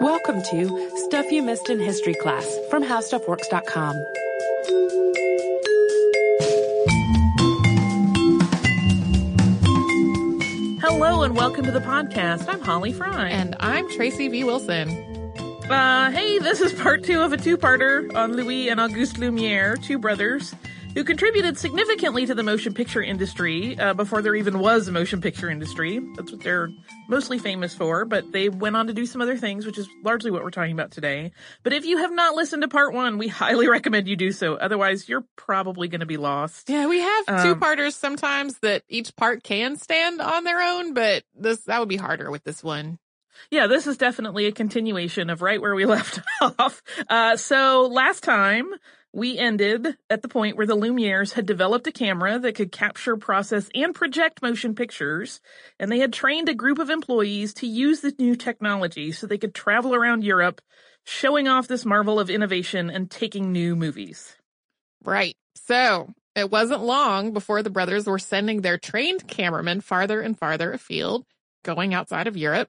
Welcome to Stuff You Missed in History Class from HowStuffWorks.com. Hello and welcome to the podcast. I'm Holly Fry. And I'm Tracy V. Wilson. Uh, hey, this is part two of a two-parter on Louis and Auguste Lumiere, two brothers who contributed significantly to the motion picture industry uh, before there even was a motion picture industry. That's what they're mostly famous for, but they went on to do some other things, which is largely what we're talking about today. But if you have not listened to part one, we highly recommend you do so. Otherwise, you're probably going to be lost. Yeah, we have um, two-parters sometimes that each part can stand on their own, but this that would be harder with this one. Yeah, this is definitely a continuation of right where we left off. Uh, so last time we ended at the point where the Lumieres had developed a camera that could capture, process, and project motion pictures, and they had trained a group of employees to use the new technology so they could travel around Europe, showing off this marvel of innovation and taking new movies. Right. So it wasn't long before the brothers were sending their trained cameramen farther and farther afield, going outside of Europe.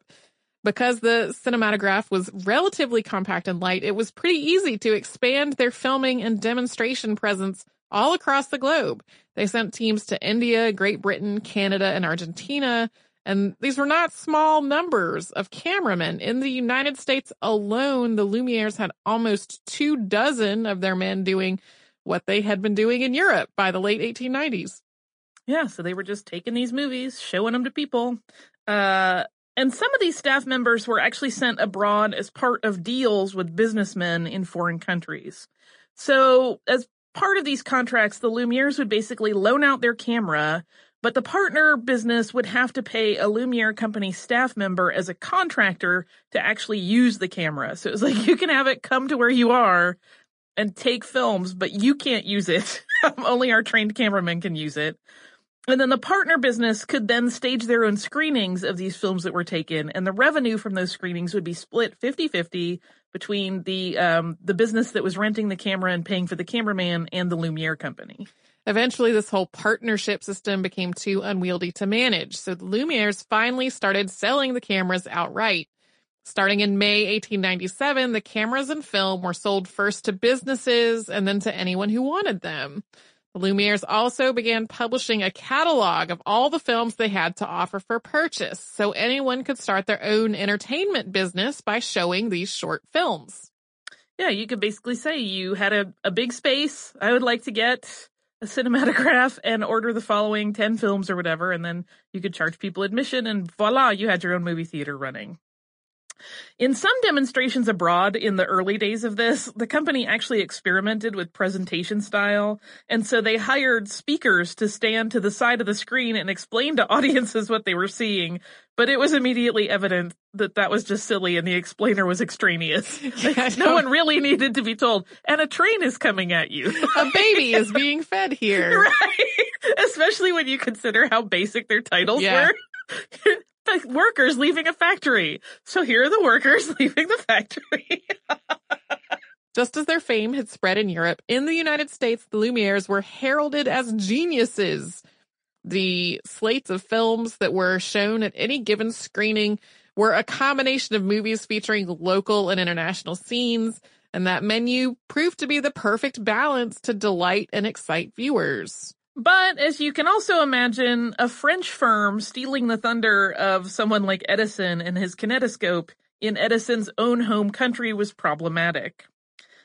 Because the cinematograph was relatively compact and light, it was pretty easy to expand their filming and demonstration presence all across the globe. They sent teams to India, Great Britain, Canada, and Argentina. And these were not small numbers of cameramen. In the United States alone, the Lumieres had almost two dozen of their men doing what they had been doing in Europe by the late 1890s. Yeah, so they were just taking these movies, showing them to people. Uh, and some of these staff members were actually sent abroad as part of deals with businessmen in foreign countries. So, as part of these contracts, the Lumieres would basically loan out their camera, but the partner business would have to pay a Lumiere company staff member as a contractor to actually use the camera. So it was like you can have it come to where you are and take films, but you can't use it. Only our trained cameramen can use it. And then the partner business could then stage their own screenings of these films that were taken, and the revenue from those screenings would be split 50-50 between the um, the business that was renting the camera and paying for the cameraman and the Lumiere company. Eventually, this whole partnership system became too unwieldy to manage, so the Lumieres finally started selling the cameras outright. Starting in May 1897, the cameras and film were sold first to businesses and then to anyone who wanted them. Lumieres also began publishing a catalog of all the films they had to offer for purchase, so anyone could start their own entertainment business by showing these short films. Yeah, you could basically say you had a, a big space. I would like to get a cinematograph and order the following 10 films or whatever, and then you could charge people admission, and voila, you had your own movie theater running. In some demonstrations abroad in the early days of this, the company actually experimented with presentation style, and so they hired speakers to stand to the side of the screen and explain to audiences what they were seeing, but it was immediately evident that that was just silly and the explainer was extraneous. Yeah, no one really needed to be told, and a train is coming at you. a baby is being fed here. Right. Especially when you consider how basic their titles yeah. were workers leaving a factory. So here are the workers leaving the factory. Just as their fame had spread in Europe, in the United States, the Lumieres were heralded as geniuses. The slates of films that were shown at any given screening were a combination of movies featuring local and international scenes, and that menu proved to be the perfect balance to delight and excite viewers. But as you can also imagine, a French firm stealing the thunder of someone like Edison and his kinetoscope in Edison's own home country was problematic.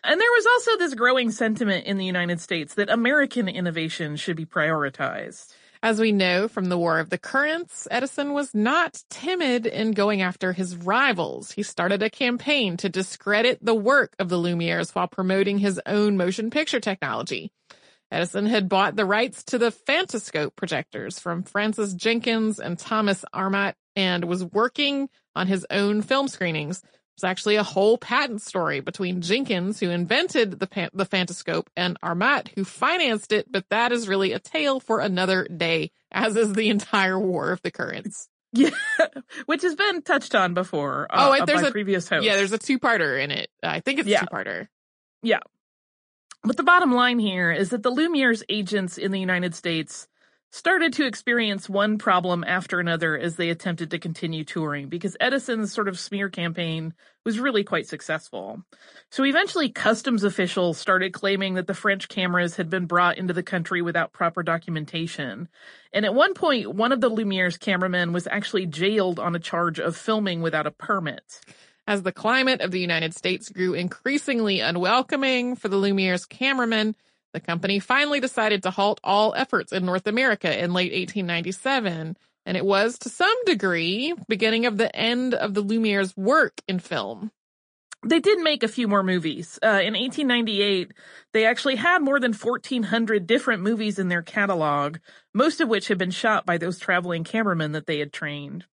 And there was also this growing sentiment in the United States that American innovation should be prioritized. As we know from the War of the Currents, Edison was not timid in going after his rivals. He started a campaign to discredit the work of the Lumieres while promoting his own motion picture technology. Edison had bought the rights to the Phantoscope projectors from Francis Jenkins and Thomas Armat and was working on his own film screenings. There's actually a whole patent story between Jenkins, who invented the, the Phantoscope, and Armat, who financed it, but that is really a tale for another day, as is the entire War of the Currents. Yeah, which has been touched on before. Uh, oh, there's a previous host. Yeah, there's a two-parter in it. I think it's yeah. a two-parter. Yeah, but the bottom line here is that the Lumiere's agents in the United States started to experience one problem after another as they attempted to continue touring because Edison's sort of smear campaign was really quite successful. So eventually customs officials started claiming that the French cameras had been brought into the country without proper documentation. And at one point, one of the Lumiere's cameramen was actually jailed on a charge of filming without a permit. As the climate of the United States grew increasingly unwelcoming for the Lumiere's cameramen, the company finally decided to halt all efforts in North America in late 1897, and it was, to some degree, beginning of the end of the Lumiere's work in film. They did make a few more movies. Uh, in 1898, they actually had more than 1,400 different movies in their catalog, most of which had been shot by those traveling cameramen that they had trained.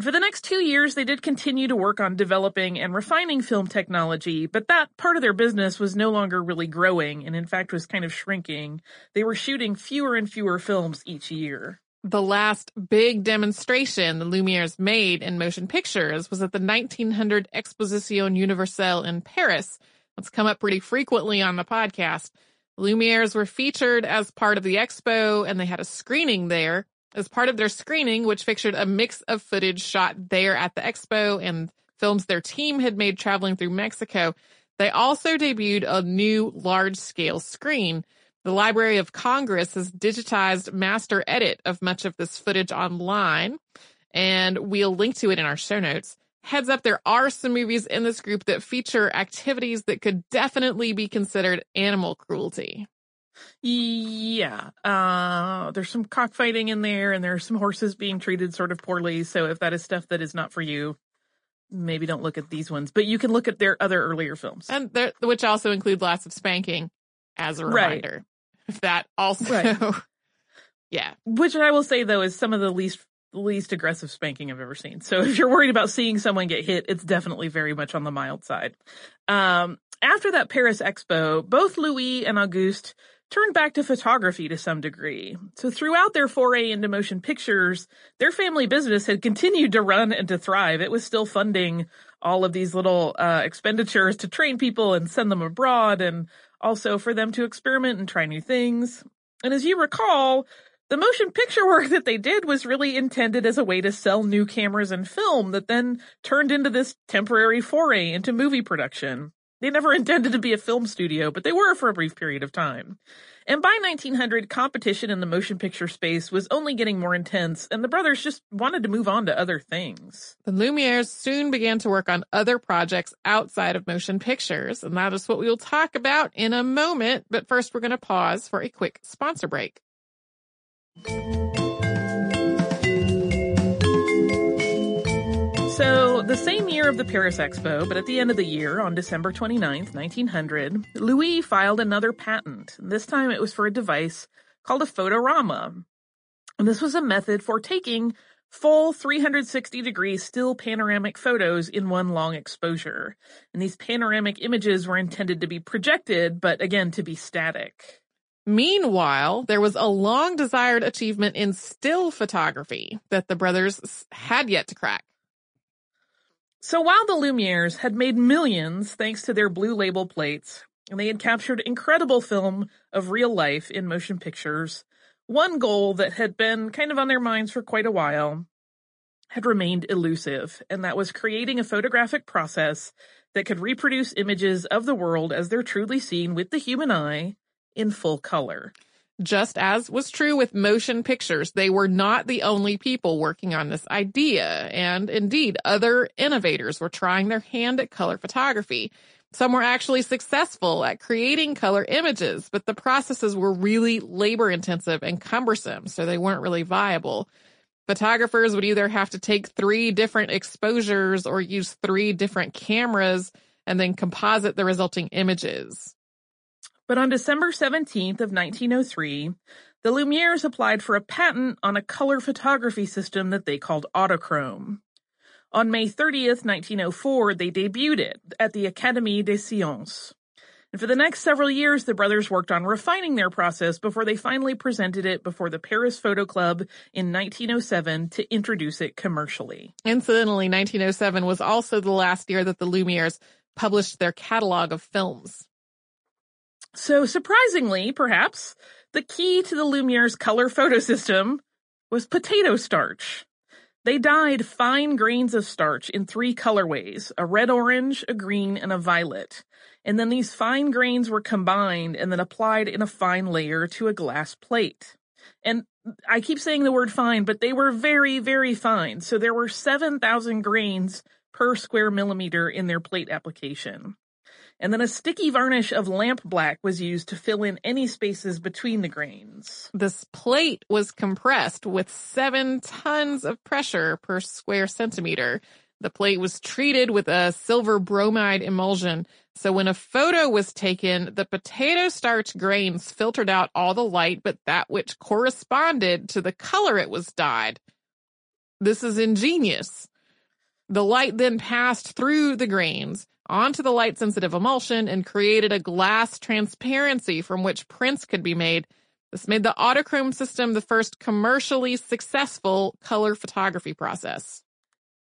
And for the next two years, they did continue to work on developing and refining film technology, but that part of their business was no longer really growing and in fact was kind of shrinking. They were shooting fewer and fewer films each year. The last big demonstration the Lumieres made in motion pictures was at the 1900 Exposition Universelle in Paris. That's come up pretty frequently on the podcast. Lumieres were featured as part of the expo and they had a screening there. As part of their screening, which featured a mix of footage shot there at the expo and films their team had made traveling through Mexico, they also debuted a new large scale screen. The Library of Congress has digitized master edit of much of this footage online, and we'll link to it in our show notes. Heads up, there are some movies in this group that feature activities that could definitely be considered animal cruelty. Yeah, uh, there's some cockfighting in there, and there's some horses being treated sort of poorly. So if that is stuff that is not for you, maybe don't look at these ones. But you can look at their other earlier films, and there, which also include lots of spanking, as a reminder. Right. If that also, right. yeah. Which I will say though is some of the least least aggressive spanking I've ever seen. So if you're worried about seeing someone get hit, it's definitely very much on the mild side. Um, after that Paris Expo, both Louis and Auguste turned back to photography to some degree. So throughout their foray into motion pictures, their family business had continued to run and to thrive. It was still funding all of these little uh, expenditures to train people and send them abroad and also for them to experiment and try new things. And as you recall, the motion picture work that they did was really intended as a way to sell new cameras and film that then turned into this temporary foray into movie production. They never intended to be a film studio, but they were for a brief period of time. And by 1900, competition in the motion picture space was only getting more intense, and the brothers just wanted to move on to other things. The Lumieres soon began to work on other projects outside of motion pictures, and that is what we will talk about in a moment. But first, we're going to pause for a quick sponsor break. The same year of the Paris Expo, but at the end of the year, on December 29th, 1900, Louis filed another patent. This time it was for a device called a photorama. And this was a method for taking full 360 degree still panoramic photos in one long exposure. And these panoramic images were intended to be projected, but again, to be static. Meanwhile, there was a long desired achievement in still photography that the brothers had yet to crack. So while the Lumieres had made millions thanks to their blue label plates, and they had captured incredible film of real life in motion pictures, one goal that had been kind of on their minds for quite a while had remained elusive, and that was creating a photographic process that could reproduce images of the world as they're truly seen with the human eye in full color. Just as was true with motion pictures, they were not the only people working on this idea. And indeed, other innovators were trying their hand at color photography. Some were actually successful at creating color images, but the processes were really labor intensive and cumbersome, so they weren't really viable. Photographers would either have to take three different exposures or use three different cameras and then composite the resulting images. But on December 17th of 1903, the Lumieres applied for a patent on a color photography system that they called Autochrome. On May 30th, 1904, they debuted it at the Académie des Sciences. And for the next several years, the brothers worked on refining their process before they finally presented it before the Paris Photo Club in 1907 to introduce it commercially. Incidentally, 1907 was also the last year that the Lumieres published their catalog of films. So surprisingly, perhaps, The key to the Lumiere's color photo system was potato starch. They dyed fine grains of starch in three colorways, a red orange, a green, and a violet. And then these fine grains were combined and then applied in a fine layer to a glass plate. And I keep saying the word fine, but they were very, very fine. So there were 7,000 grains per square millimeter in their plate application. And then a sticky varnish of lamp black was used to fill in any spaces between the grains. This plate was compressed with seven tons of pressure per square centimeter. The plate was treated with a silver bromide emulsion. So when a photo was taken, the potato starch grains filtered out all the light but that which corresponded to the color it was dyed. This is ingenious. The light then passed through the grains onto the light sensitive emulsion and created a glass transparency from which prints could be made. This made the autochrome system the first commercially successful color photography process.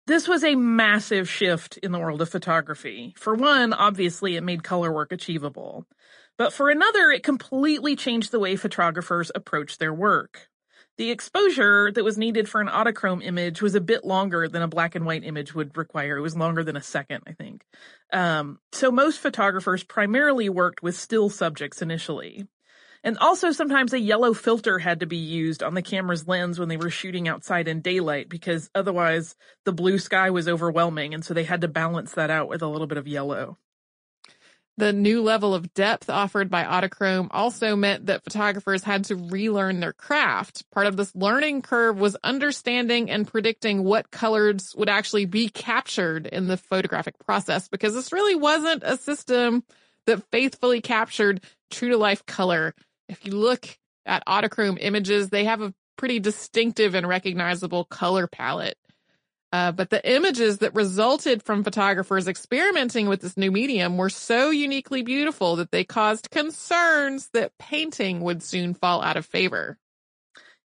This was a massive shift in the world of photography. For one, obviously it made color work achievable. But for another, it completely changed the way photographers approached their work. The exposure that was needed for an autochrome image was a bit longer than a black and white image would require. It was longer than a second, I think. Um, so most photographers primarily worked with still subjects initially. And also sometimes a yellow filter had to be used on the camera's lens when they were shooting outside in daylight because otherwise the blue sky was overwhelming and so they had to balance that out with a little bit of yellow. The new level of depth offered by Autochrome also meant that photographers had to relearn their craft. Part of this learning curve was understanding and predicting what colors would actually be captured in the photographic process because this really wasn't a system that faithfully captured true to life color if you look at Autochrome images, they have a pretty distinctive and recognizable color palette. Uh, but the images that resulted from photographers experimenting with this new medium were so uniquely beautiful that they caused concerns that painting would soon fall out of favor.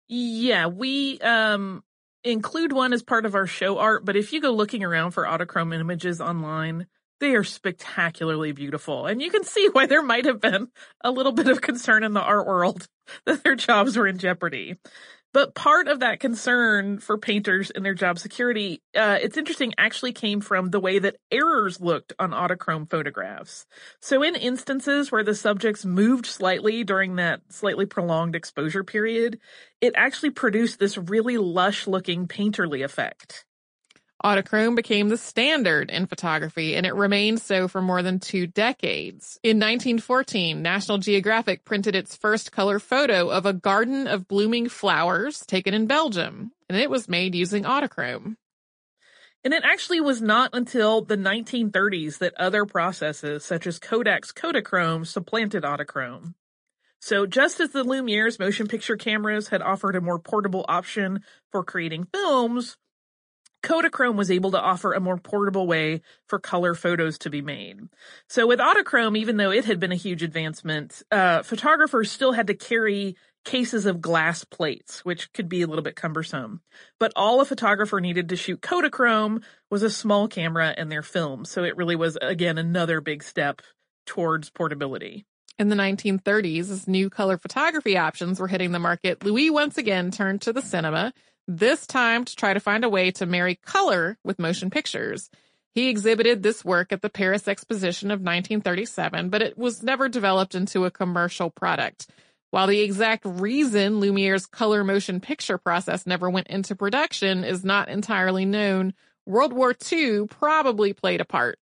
Yeah, we um, include one as part of our show art, but if you go looking around for Autochrome images online, they are spectacularly beautiful. And you can see why there might have been a little bit of concern in the art world that their jobs were in jeopardy. But part of that concern for painters and their job security, uh, it's interesting, actually came from the way that errors looked on autochrome photographs. So in instances where the subjects moved slightly during that slightly prolonged exposure period, it actually produced this really lush looking painterly effect. Autochrome became the standard in photography and it remained so for more than two decades. In 1914, National Geographic printed its first color photo of a garden of blooming flowers taken in Belgium, and it was made using Autochrome. And it actually was not until the 1930s that other processes such as Kodak's Kodachrome supplanted Autochrome. So just as the Lumiere's motion picture cameras had offered a more portable option for creating films, Kodachrome was able to offer a more portable way for color photos to be made. So with Autochrome, even though it had been a huge advancement, uh, photographers still had to carry cases of glass plates, which could be a little bit cumbersome. But all a photographer needed to shoot Kodachrome was a small camera and their film. So it really was, again, another big step towards portability. In the 1930s, as new color photography options were hitting the market, Louis once again turned to the cinema this time to try to find a way to marry color with motion pictures. He exhibited this work at the Paris Exposition of 1937, but it was never developed into a commercial product. While the exact reason Lumiere's color motion picture process never went into production is not entirely known, World War II probably played a part.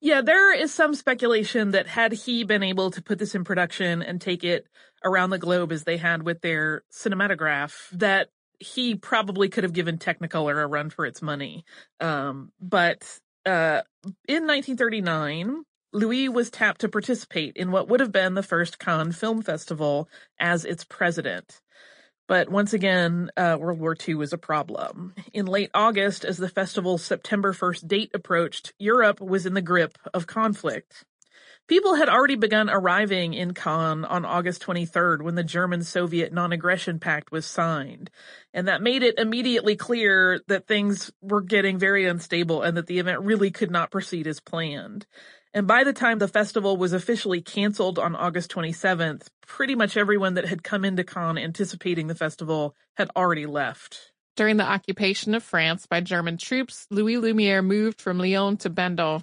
Yeah, there is some speculation that had he been able to put this in production and take it around the globe as they had with their cinematograph, that he probably could have given Technicolor a run for its money. Um, but uh, in 1939, Louis was tapped to participate in what would have been the first Cannes Film Festival as its president. But once again, uh, World War II was a problem. In late August, as the festival's September 1st date approached, Europe was in the grip of conflict. People had already begun arriving in Cannes on August 23rd when the German Soviet non aggression pact was signed. And that made it immediately clear that things were getting very unstable and that the event really could not proceed as planned. And by the time the festival was officially canceled on August 27th, pretty much everyone that had come into Cannes anticipating the festival had already left. During the occupation of France by German troops, Louis Lumiere moved from Lyon to Bandol.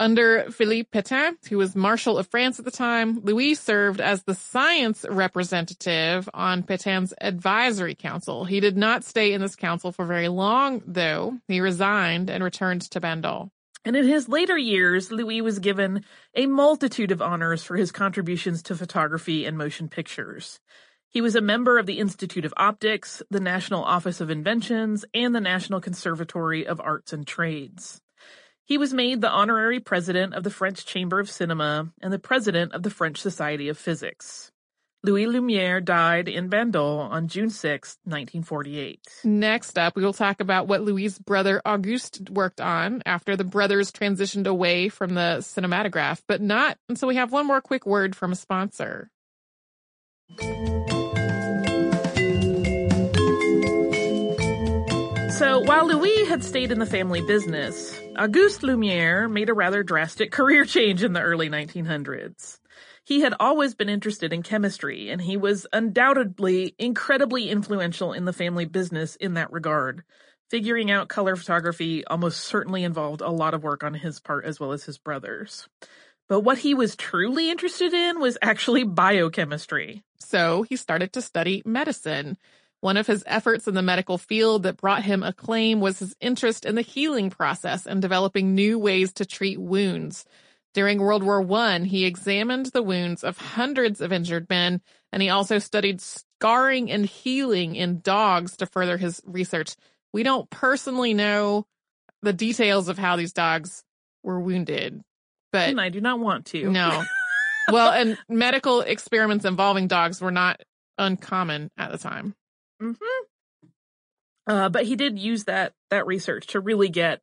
Under Philippe Pétain, who was Marshal of France at the time, Louis served as the science representative on Pétain's advisory council. He did not stay in this council for very long, though. He resigned and returned to Bandol. And in his later years, Louis was given a multitude of honors for his contributions to photography and motion pictures. He was a member of the Institute of Optics, the National Office of Inventions, and the National Conservatory of Arts and Trades. He was made the honorary president of the French Chamber of Cinema and the president of the French Society of Physics. Louis Lumiere died in Bandol on June 6, 1948. Next up, we will talk about what Louis' brother Auguste worked on after the brothers transitioned away from the cinematograph, but not until we have one more quick word from a sponsor. Had stayed in the family business, Auguste Lumiere made a rather drastic career change in the early 1900s. He had always been interested in chemistry, and he was undoubtedly incredibly influential in the family business in that regard. Figuring out color photography almost certainly involved a lot of work on his part as well as his brothers. But what he was truly interested in was actually biochemistry. So he started to study medicine. One of his efforts in the medical field that brought him acclaim was his interest in the healing process and developing new ways to treat wounds. During World War I, he examined the wounds of hundreds of injured men, and he also studied scarring and healing in dogs to further his research. We don't personally know the details of how these dogs were wounded, but and I do not want to. No. well, and medical experiments involving dogs were not uncommon at the time. Mm-hmm. Uh, but he did use that that research to really get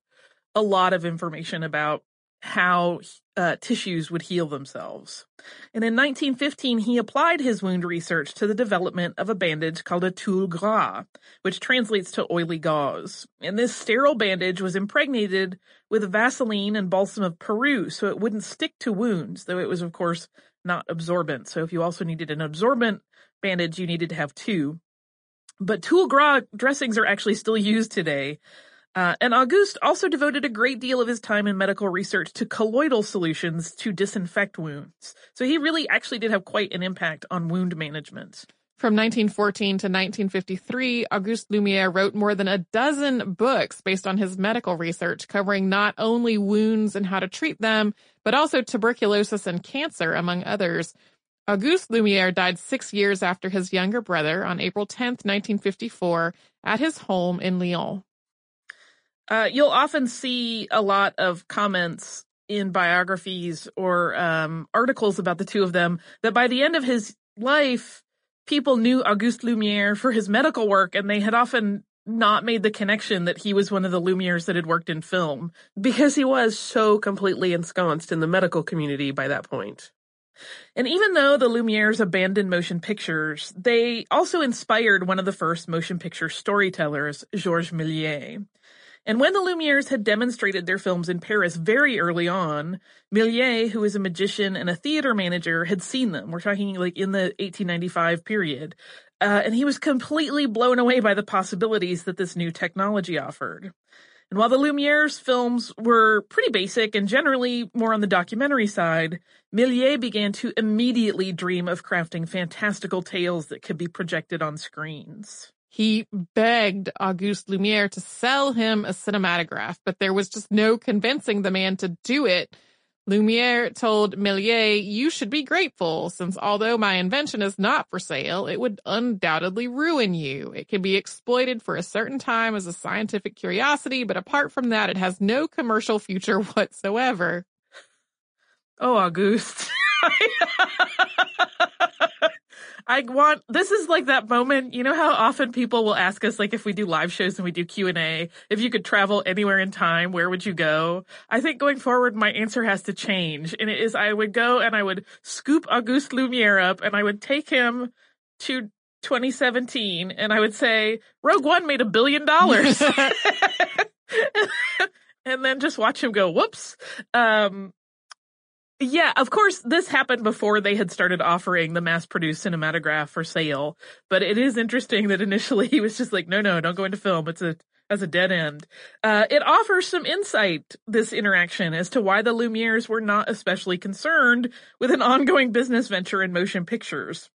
a lot of information about how uh, tissues would heal themselves. And in 1915, he applied his wound research to the development of a bandage called a tulle gras, which translates to oily gauze. And this sterile bandage was impregnated with Vaseline and balsam of Peru so it wouldn't stick to wounds, though it was, of course, not absorbent. So if you also needed an absorbent bandage, you needed to have two. But tulle gras dressings are actually still used today. Uh, and Auguste also devoted a great deal of his time in medical research to colloidal solutions to disinfect wounds. So he really actually did have quite an impact on wound management. From 1914 to 1953, Auguste Lumiere wrote more than a dozen books based on his medical research, covering not only wounds and how to treat them, but also tuberculosis and cancer, among others. Auguste Lumiere died six years after his younger brother on April 10, 1954, at his home in Lyon. Uh, you'll often see a lot of comments in biographies or um, articles about the two of them that by the end of his life, people knew Auguste Lumiere for his medical work, and they had often not made the connection that he was one of the Lumieres that had worked in film because he was so completely ensconced in the medical community by that point. And even though the Lumieres abandoned motion pictures, they also inspired one of the first motion picture storytellers, Georges Méliès. And when the Lumieres had demonstrated their films in Paris very early on, Méliès, who is a magician and a theater manager, had seen them. We're talking like in the 1895 period. Uh, and he was completely blown away by the possibilities that this new technology offered. And while the Lumiere's films were pretty basic and generally more on the documentary side, Méliès began to immediately dream of crafting fantastical tales that could be projected on screens. He begged Auguste Lumiere to sell him a cinematograph, but there was just no convincing the man to do it Lumiere told Méliès, you should be grateful, since although my invention is not for sale, it would undoubtedly ruin you. It can be exploited for a certain time as a scientific curiosity, but apart from that, it has no commercial future whatsoever. Oh, Auguste. I want, this is like that moment, you know how often people will ask us, like, if we do live shows and we do Q&A, if you could travel anywhere in time, where would you go? I think going forward, my answer has to change. And it is, I would go and I would scoop Auguste Lumiere up and I would take him to 2017 and I would say, Rogue One made a billion dollars. and then just watch him go, whoops. Um, Yeah, of course, this happened before they had started offering the mass produced cinematograph for sale. But it is interesting that initially he was just like, no, no, don't go into film. It's a, as a dead end. Uh, it offers some insight, this interaction, as to why the Lumieres were not especially concerned with an ongoing business venture in motion pictures.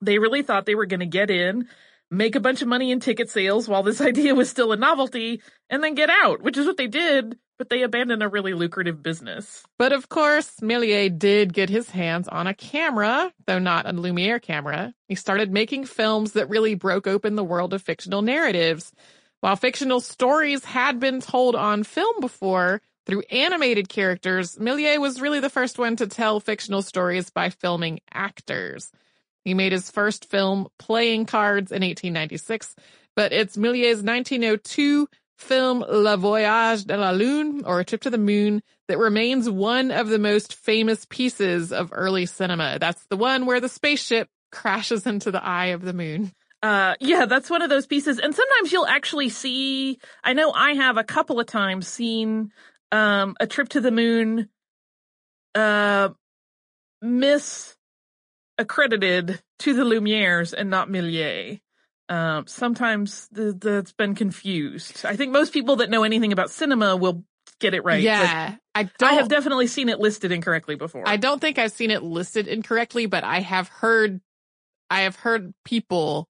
They really thought they were going to get in, make a bunch of money in ticket sales while this idea was still a novelty, and then get out, which is what they did but they abandoned a really lucrative business. But of course, Méliès did get his hands on a camera, though not a Lumiere camera. He started making films that really broke open the world of fictional narratives. While fictional stories had been told on film before through animated characters, Méliès was really the first one to tell fictional stories by filming actors. He made his first film, Playing Cards, in 1896, but it's Méliès's 1902 film Le Voyage de la Lune, or A Trip to the Moon, that remains one of the most famous pieces of early cinema. That's the one where the spaceship crashes into the eye of the moon. Uh, yeah, that's one of those pieces. And sometimes you'll actually see, I know I have a couple of times seen, um, a trip to the moon, uh, misaccredited to the Lumieres and not Méliès. Um, sometimes the, that's been confused. I think most people that know anything about cinema will get it right. Yeah, I don't. I have definitely seen it listed incorrectly before. I don't think I've seen it listed incorrectly, but I have heard, I have heard people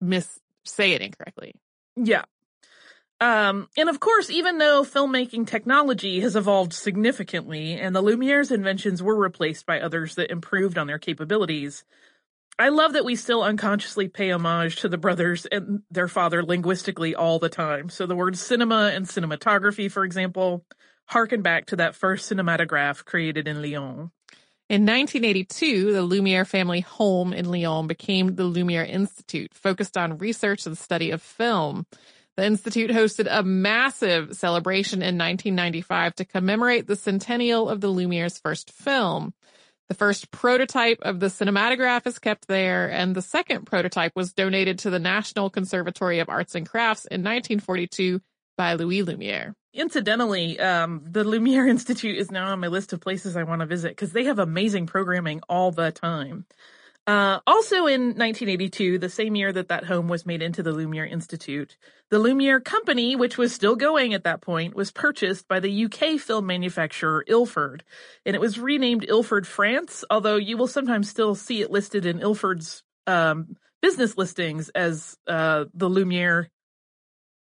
miss say it incorrectly. Yeah. Um, and of course, even though filmmaking technology has evolved significantly and the Lumiere's inventions were replaced by others that improved on their capabilities, I love that we still unconsciously pay homage to the brothers and their father linguistically all the time. So the words cinema and cinematography, for example, harken back to that first cinematograph created in Lyon. In 1982, the Lumiere family home in Lyon became the Lumiere Institute, focused on research and study of film. The Institute hosted a massive celebration in 1995 to commemorate the centennial of the Lumiere's first film. The first prototype of the cinematograph is kept there, and the second prototype was donated to the National Conservatory of Arts and Crafts in 1942 by Louis Lumiere. Incidentally, um, the Lumiere Institute is now on my list of places I want to visit because they have amazing programming all the time. Uh, also in 1982, the same year that that home was made into the Lumiere Institute, the Lumiere Company, which was still going at that point, was purchased by the UK film manufacturer Ilford, and it was renamed Ilford France, although you will sometimes still see it listed in Ilford's um, business listings as uh, the Lumiere.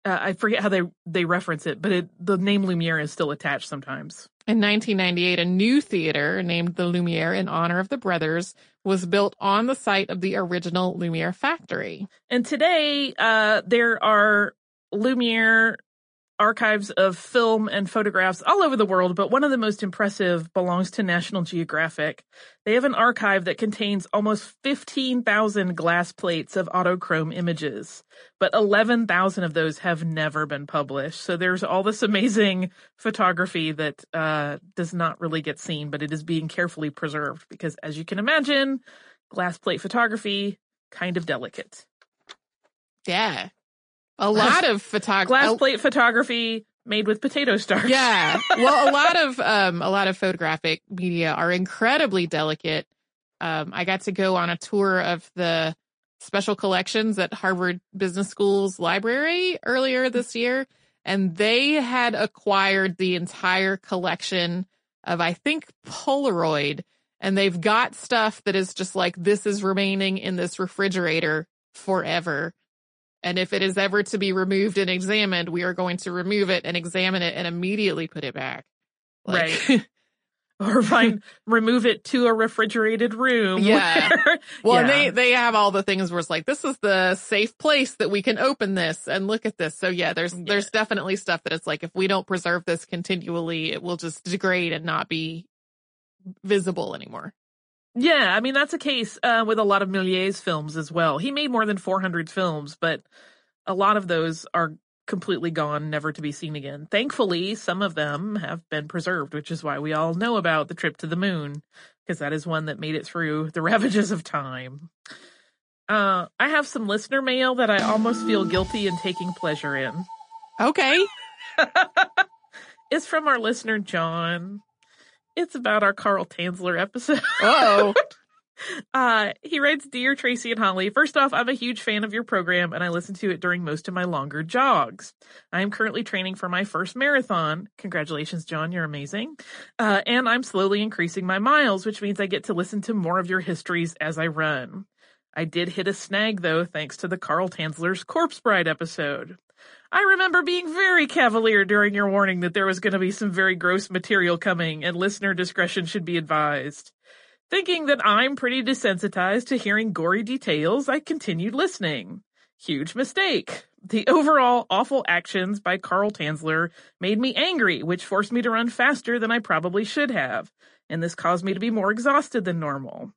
Uh, I forget how they they reference it, but it, the name Lumiere is still attached sometimes. In 1998, a new theater named the Lumiere in honor of the brothers was built on the site of the original Lumiere factory. And today, uh, there are Lumiere archives of film and photographs all over the world, but one of the most impressive belongs to National Geographic. They have an archive that contains almost 15,000 glass plates of autochrome images, but 11,000 of those have never been published. So there's all this amazing photography that uh, does not really get seen, but it is being carefully preserved because, as you can imagine, glass plate photography kind of delicate. Yeah. A lot of photography. Glass plate photography made with potato starch. Yeah. Well, a lot of um a lot of photographic media are incredibly delicate. Um I got to go on a tour of the special collections at Harvard Business School's library earlier this year and they had acquired the entire collection of I think Polaroid and they've got stuff that is just like this is remaining in this refrigerator forever and if it is ever to be removed and examined, we are going to remove it and examine it and immediately put it back. Like, right. or find remove it to a refrigerated room. Yeah. Where, well, yeah. they they have all the things where it's like this is the safe place that we can open this and look at this. So yeah, there's yeah. there's definitely stuff that it's like if we don't preserve this continually, it will just degrade and not be visible anymore. Yeah, I mean that's a case uh, with a lot of Méliès's films as well. He made more than 400 films, but a lot of those are completely gone, never to be seen again. Thankfully, some of them have been preserved, which is why we all know about the trip to the moon, because that is one that made it through the ravages of time. Uh, I have some listener mail that I almost feel guilty in taking pleasure in. Okay. it's from our listener John. It's about our Carl Tanzler episode. Oh, Uh, he writes, Dear Tracy and Holly, first off, I'm a huge fan of your program and I listen to it during most of my longer jogs. I am currently training for my first marathon. Congratulations, John. You're amazing. Uh, and I'm slowly increasing my miles, which means I get to listen to more of your histories as I run. I did hit a snag though, thanks to the Carl Tanzler's Corpse Bride episode. I remember being very cavalier during your warning that there was going to be some very gross material coming and listener discretion should be advised. Thinking that I'm pretty desensitized to hearing gory details, I continued listening. Huge mistake. The overall awful actions by Carl Tanzler made me angry, which forced me to run faster than I probably should have, and this caused me to be more exhausted than normal.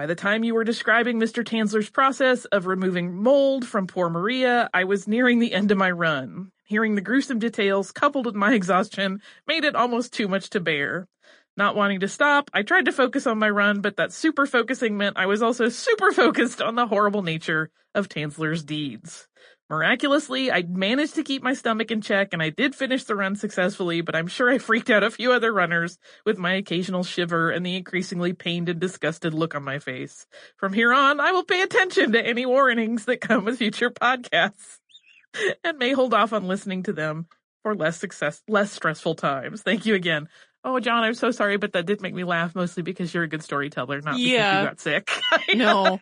By the time you were describing Mr. Tanzler's process of removing mold from poor Maria, I was nearing the end of my run. Hearing the gruesome details coupled with my exhaustion made it almost too much to bear. Not wanting to stop, I tried to focus on my run, but that super focusing meant I was also super focused on the horrible nature of Tanzler's deeds. Miraculously, I managed to keep my stomach in check and I did finish the run successfully, but I'm sure I freaked out a few other runners with my occasional shiver and the increasingly pained and disgusted look on my face. From here on, I will pay attention to any warnings that come with future podcasts and may hold off on listening to them for less success, less stressful times. Thank you again. Oh, John, I'm so sorry, but that did make me laugh mostly because you're a good storyteller, not Yeah. because you got sick. no.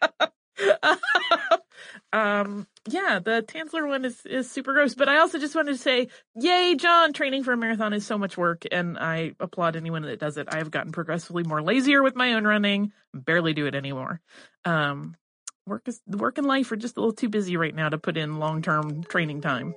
um, yeah, the Tanzler one is, is super gross, but I also just wanted to say, yay, John, training for a marathon is so much work and I applaud anyone that does it. I have gotten progressively more lazier with my own running, barely do it anymore. Um, work is, work and life are just a little too busy right now to put in long-term training time.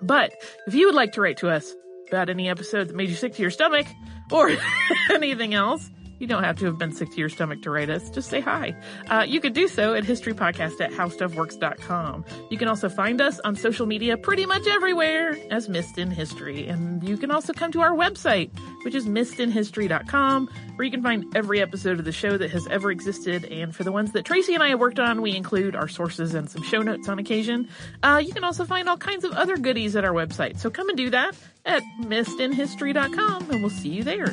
But if you would like to write to us about any episode that made you sick to your stomach or anything else, you don't have to have been sick to your stomach to write us. Just say hi. Uh, you could do so at historypodcast at howstuffworks.com. You can also find us on social media pretty much everywhere as Missed in History. And you can also come to our website, which is missedinhistory.com, where you can find every episode of the show that has ever existed. And for the ones that Tracy and I have worked on, we include our sources and some show notes on occasion. Uh, you can also find all kinds of other goodies at our website. So come and do that at missedinhistory.com, and we'll see you there.